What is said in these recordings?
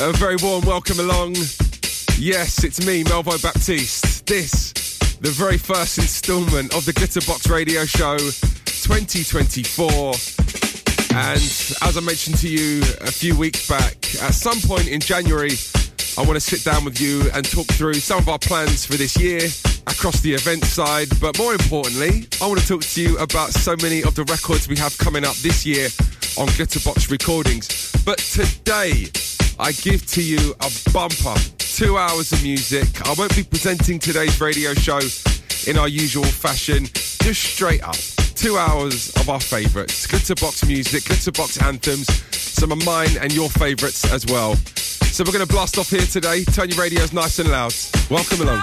A very warm welcome along. Yes, it's me, Melvo Baptiste. This, the very first instalment of the Glitterbox Radio Show 2024. And as I mentioned to you a few weeks back, at some point in January, I want to sit down with you and talk through some of our plans for this year across the event side. But more importantly, I want to talk to you about so many of the records we have coming up this year on Glitterbox Recordings. But today, I give to you a bumper, two hours of music. I won't be presenting today's radio show in our usual fashion, just straight up. Two hours of our favourites, Glitterbox music, Glitterbox anthems, some of mine and your favourites as well. So we're going to blast off here today. Turn your radios nice and loud. Welcome along.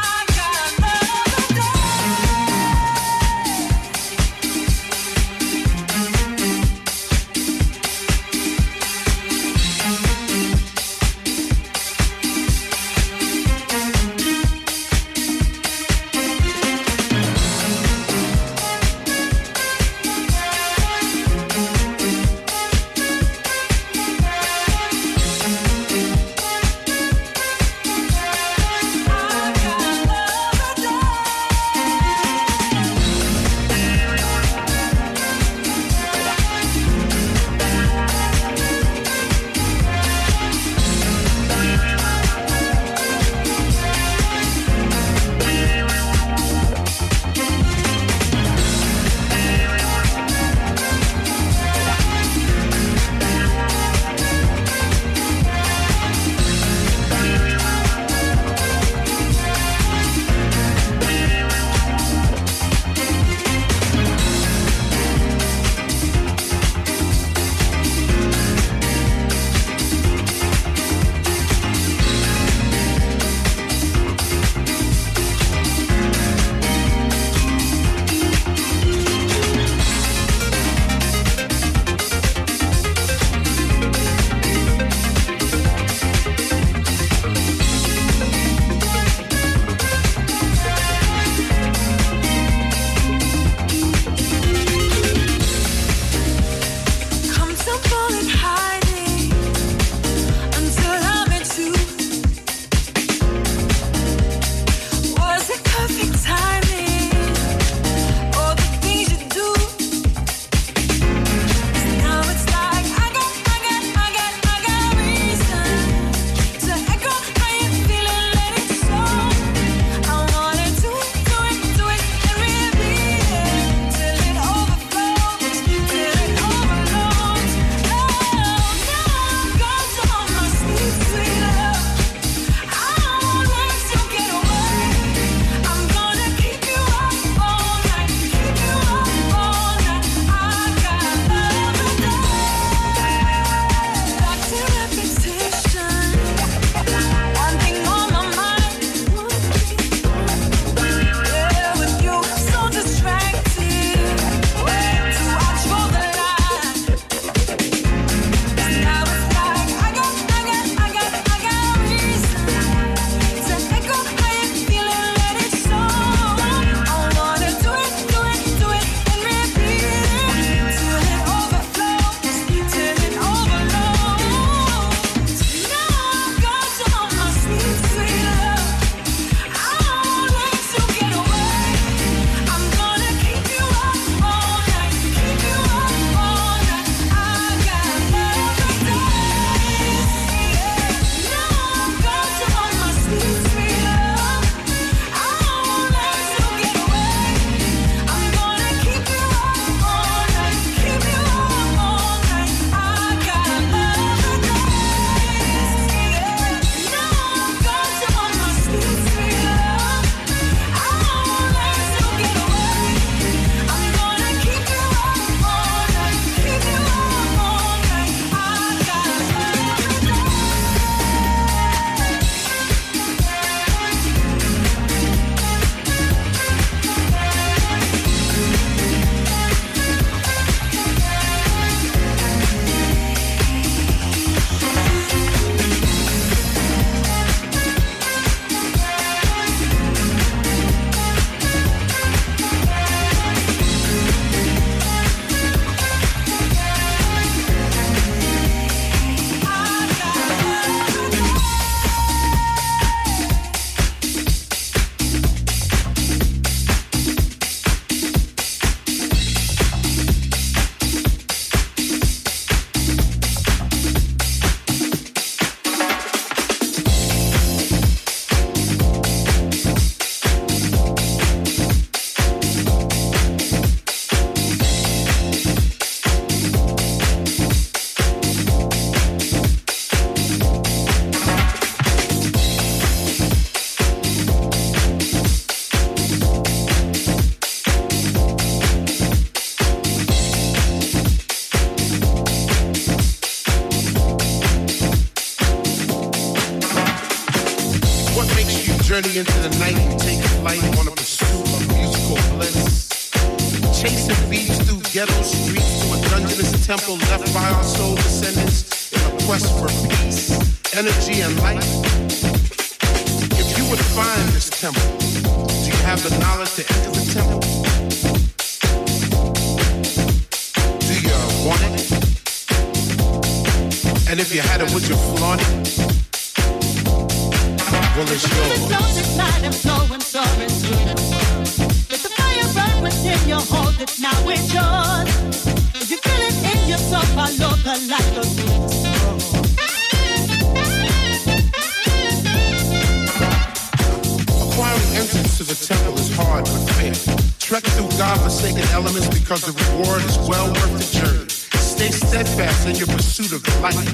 light.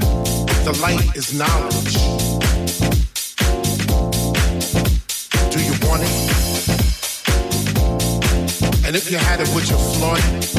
The light is knowledge. Do you want it? And if you had it, would you flaunt it?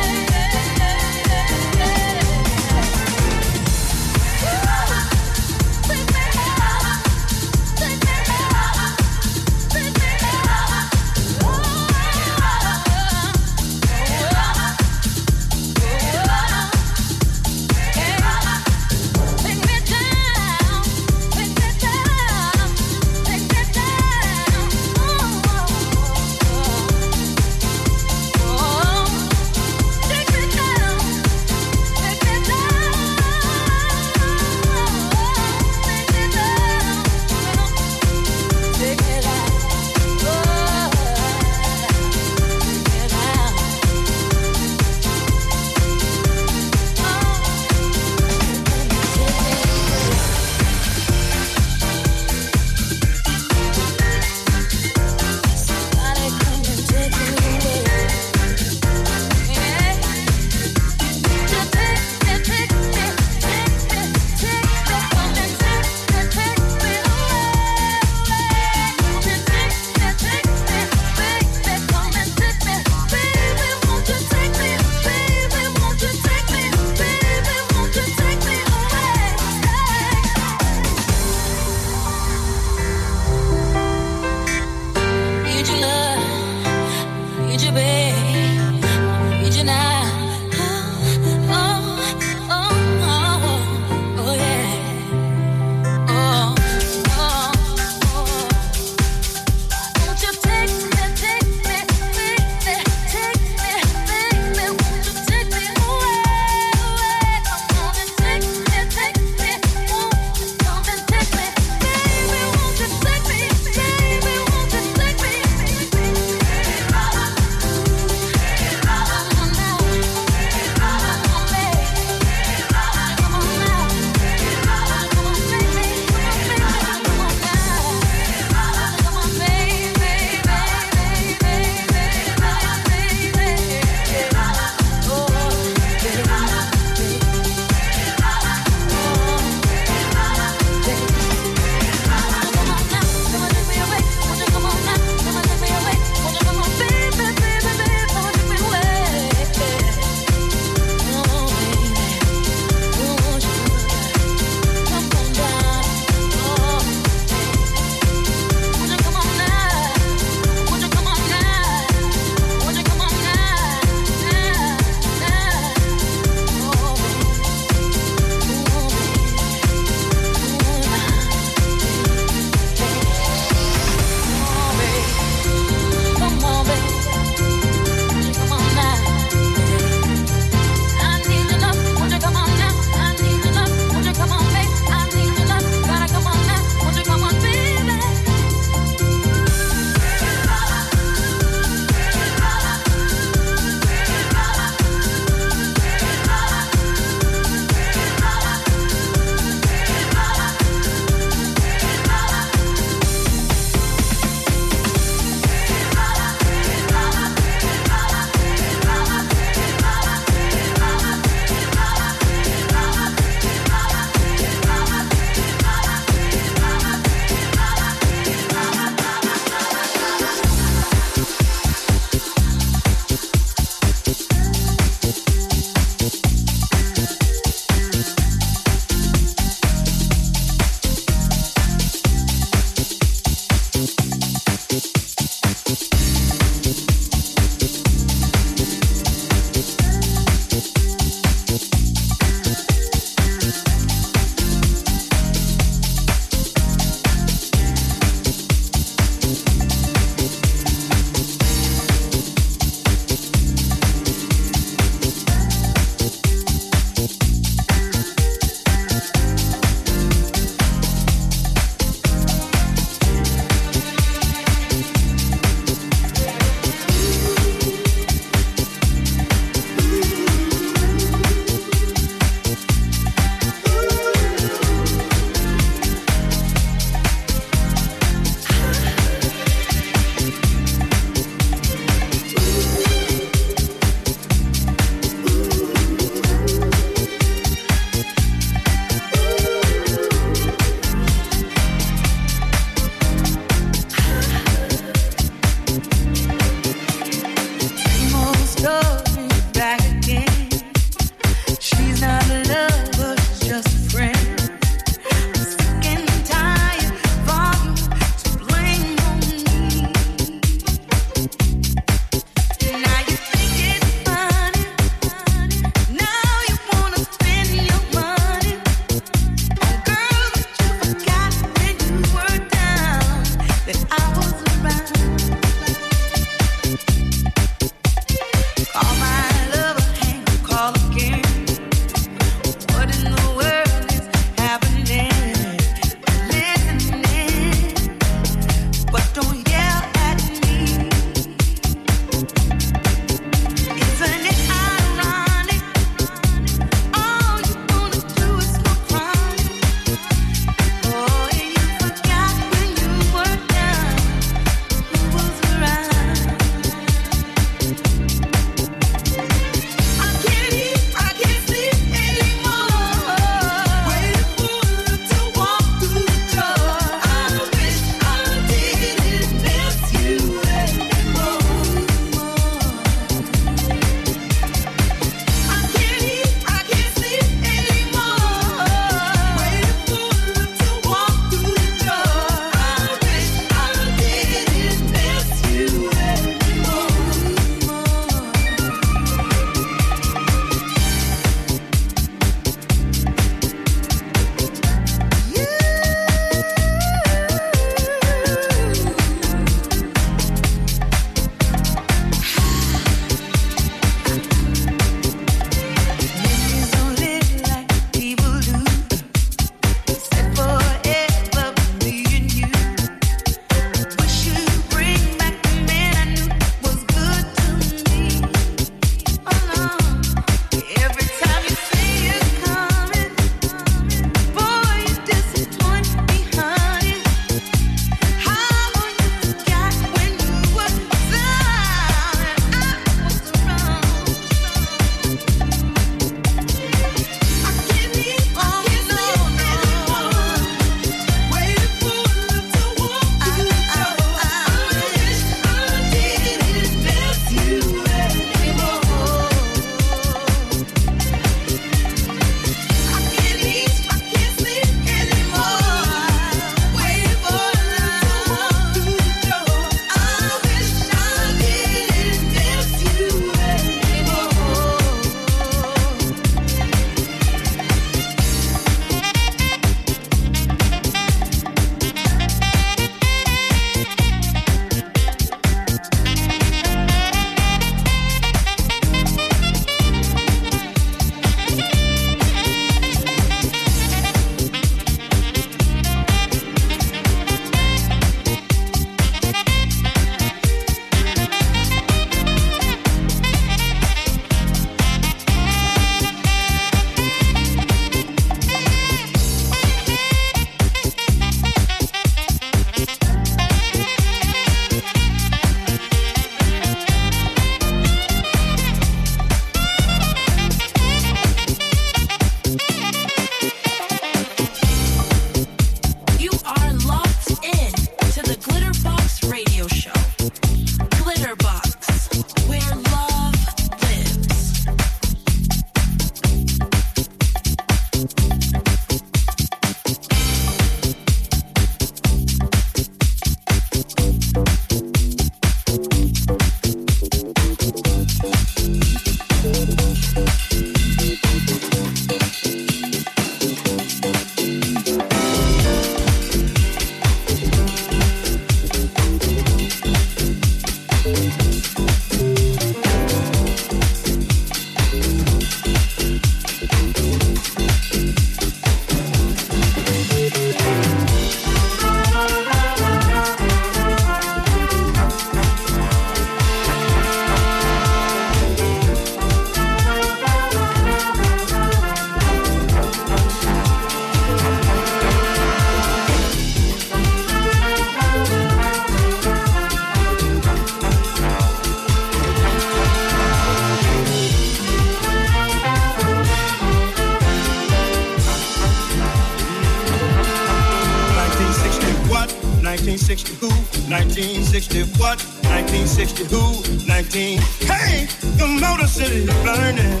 1960 what? 1960 who? 19. Hey, the Motor City is burning.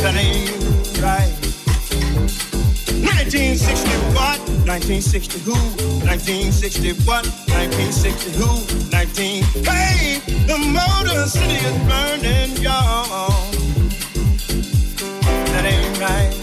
That ain't right. 1960 what? 1960 who? 1960 what? 1960 who? 19. Hey, the Motor City is burning, y'all. That ain't right.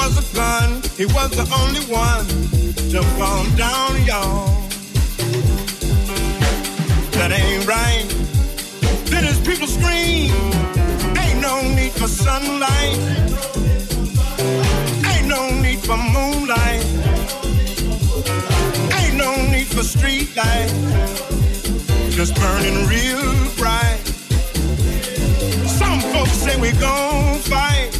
Was a gun. He was the only one to fall down, y'all. That ain't right. Then his people scream. Ain't no need for sunlight. Ain't no need for moonlight. Ain't no need for street light. Just burning real bright. Some folks say we gon' fight.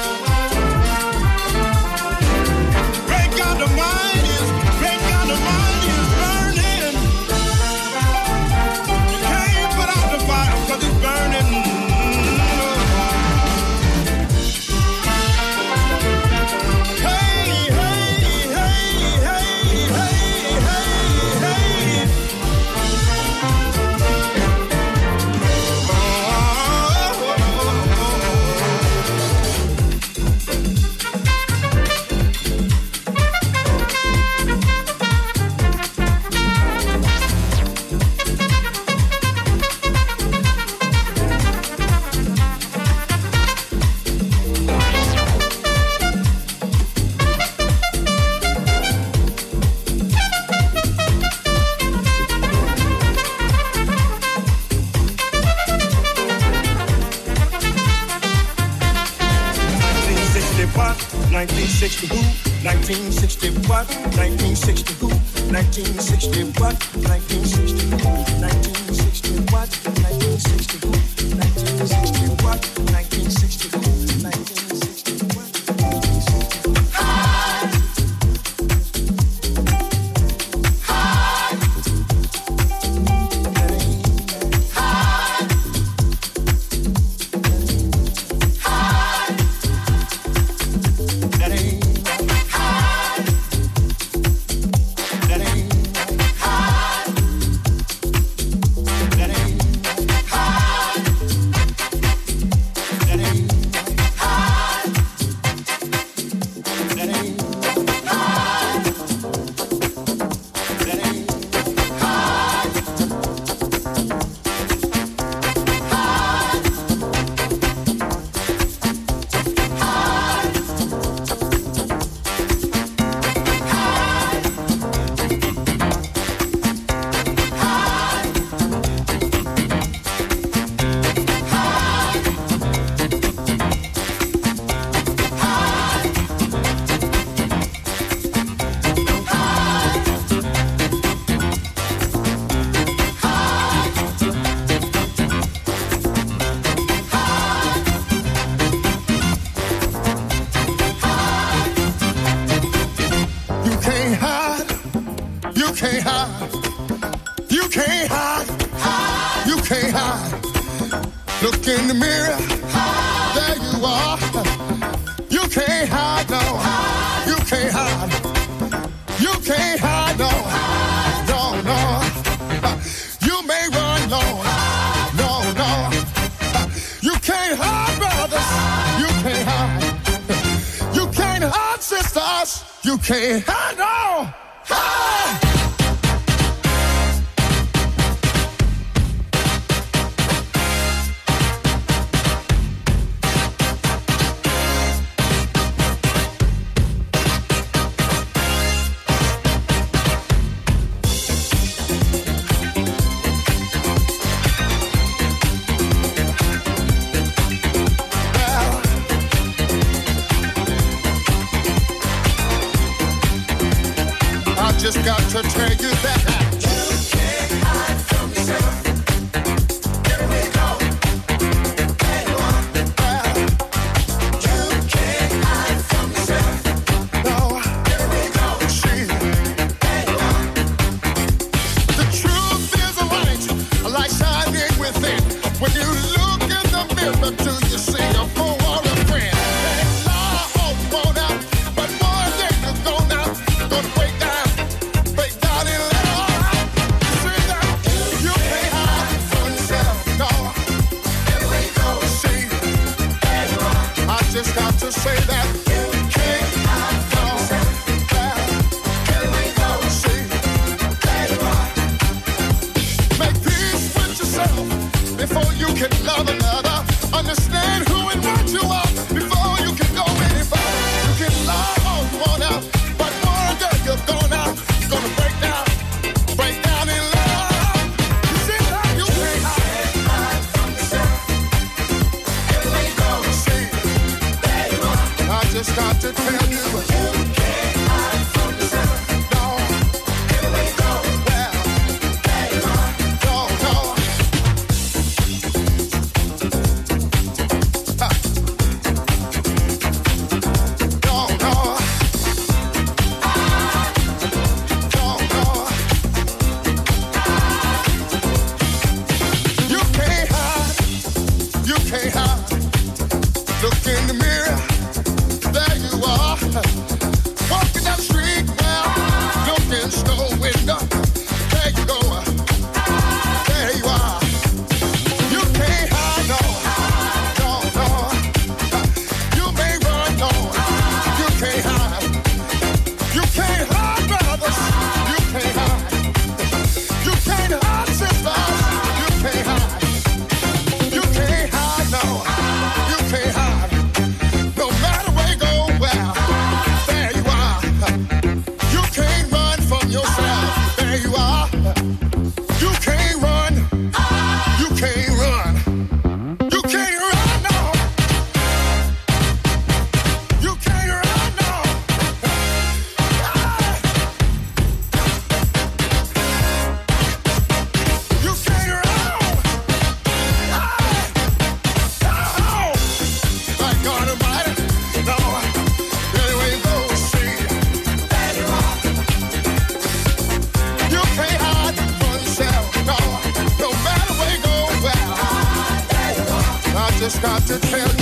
1960 can't hide. You can't hide. hide. You can't hide. Look in the mirror. Hide. There you are. You can't hide, no. Hide. You can't hide. You can't hide, no. No, no. You may run, no. No, no. You can't hide, brothers. You can't hide. You can't hide, sisters. You can't hide, no. Hide. to tell you that. before you can love another. Understand who and what you are. to tell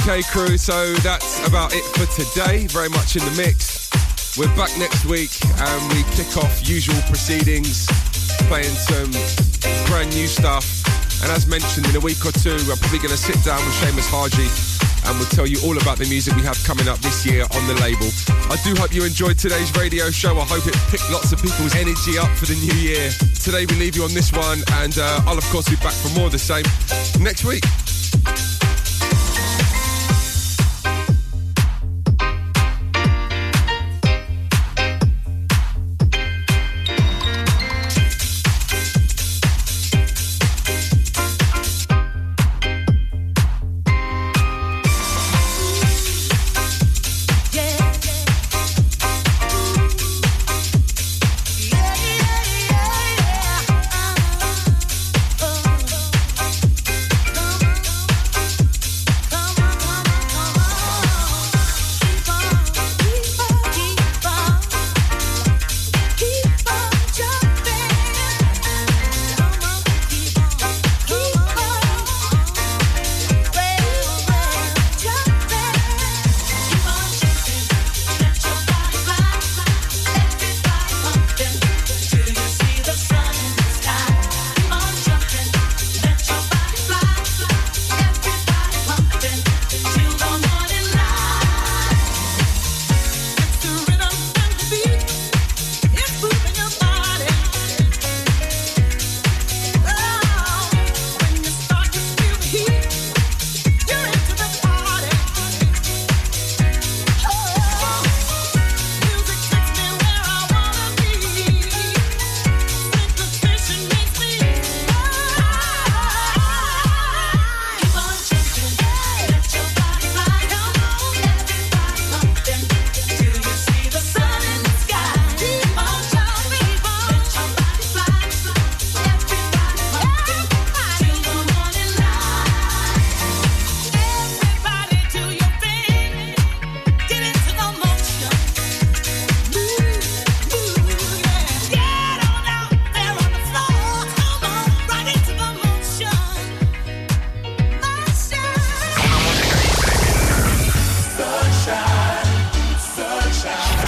Okay, crew, so that's about it for today. Very much in the mix. We're back next week and we kick off usual proceedings, playing some brand new stuff. And as mentioned, in a week or two, I'm probably going to sit down with Seamus Haji and we'll tell you all about the music we have coming up this year on the label. I do hope you enjoyed today's radio show. I hope it picked lots of people's energy up for the new year. Today we leave you on this one, and uh, I'll of course be back for more of the same next week.